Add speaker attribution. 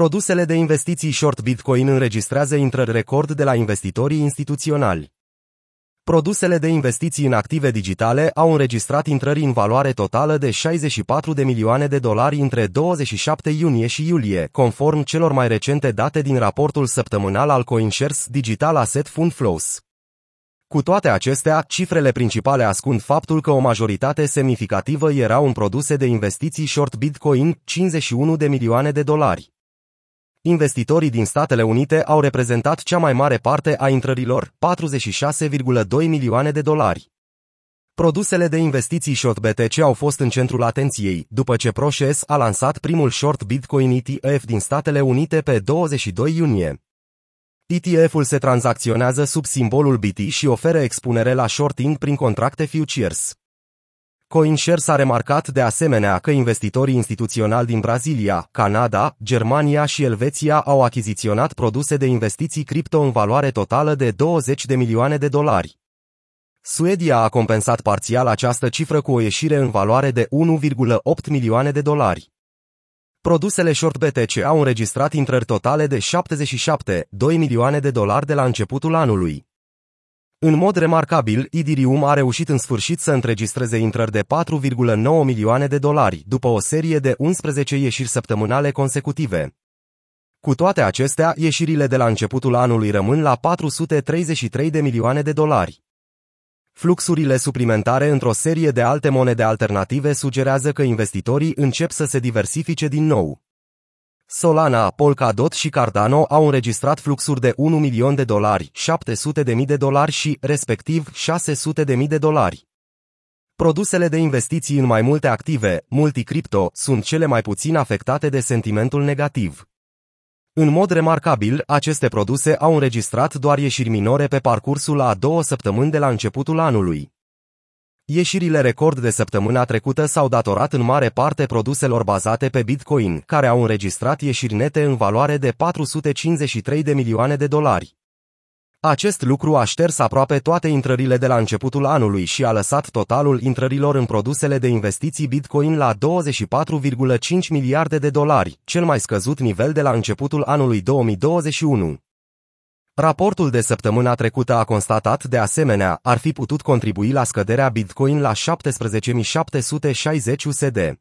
Speaker 1: Produsele de investiții short Bitcoin înregistrează intrări record de la investitorii instituționali. Produsele de investiții în active digitale au înregistrat intrări în valoare totală de 64 de milioane de dolari între 27 iunie și iulie, conform celor mai recente date din raportul săptămânal al CoinShares Digital Asset Fund Flows. Cu toate acestea, cifrele principale ascund faptul că o majoritate semnificativă erau în produse de investiții short Bitcoin, 51 de milioane de dolari investitorii din Statele Unite au reprezentat cea mai mare parte a intrărilor, 46,2 milioane de dolari. Produsele de investiții short BTC au fost în centrul atenției, după ce ProShares a lansat primul short Bitcoin ETF din Statele Unite pe 22 iunie. ETF-ul se tranzacționează sub simbolul BT și oferă expunere la shorting prin contracte futures. CoinShares a remarcat de asemenea că investitorii instituționali din Brazilia, Canada, Germania și Elveția au achiziționat produse de investiții cripto în valoare totală de 20 de milioane de dolari. Suedia a compensat parțial această cifră cu o ieșire în valoare de 1,8 milioane de dolari. Produsele short BTC au înregistrat intrări totale de 77,2 milioane de dolari de la începutul anului. În mod remarcabil, Idirium a reușit în sfârșit să înregistreze intrări de 4,9 milioane de dolari, după o serie de 11 ieșiri săptămânale consecutive. Cu toate acestea, ieșirile de la începutul anului rămân la 433 de milioane de dolari. Fluxurile suplimentare într-o serie de alte monede alternative sugerează că investitorii încep să se diversifice din nou. Solana, Polkadot și Cardano au înregistrat fluxuri de 1 milion de dolari, 700 de mii de dolari și, respectiv, 600 de mii de dolari. Produsele de investiții în mai multe active, multicripto, sunt cele mai puțin afectate de sentimentul negativ. În mod remarcabil, aceste produse au înregistrat doar ieșiri minore pe parcursul a două săptămâni de la începutul anului. Ieșirile record de săptămâna trecută s-au datorat în mare parte produselor bazate pe Bitcoin, care au înregistrat ieșiri nete în valoare de 453 de milioane de dolari. Acest lucru a șters aproape toate intrările de la începutul anului și a lăsat totalul intrărilor în produsele de investiții Bitcoin la 24,5 miliarde de dolari, cel mai scăzut nivel de la începutul anului 2021. Raportul de săptămâna trecută a constatat, de asemenea, ar fi putut contribui la scăderea Bitcoin la 17.760 USD.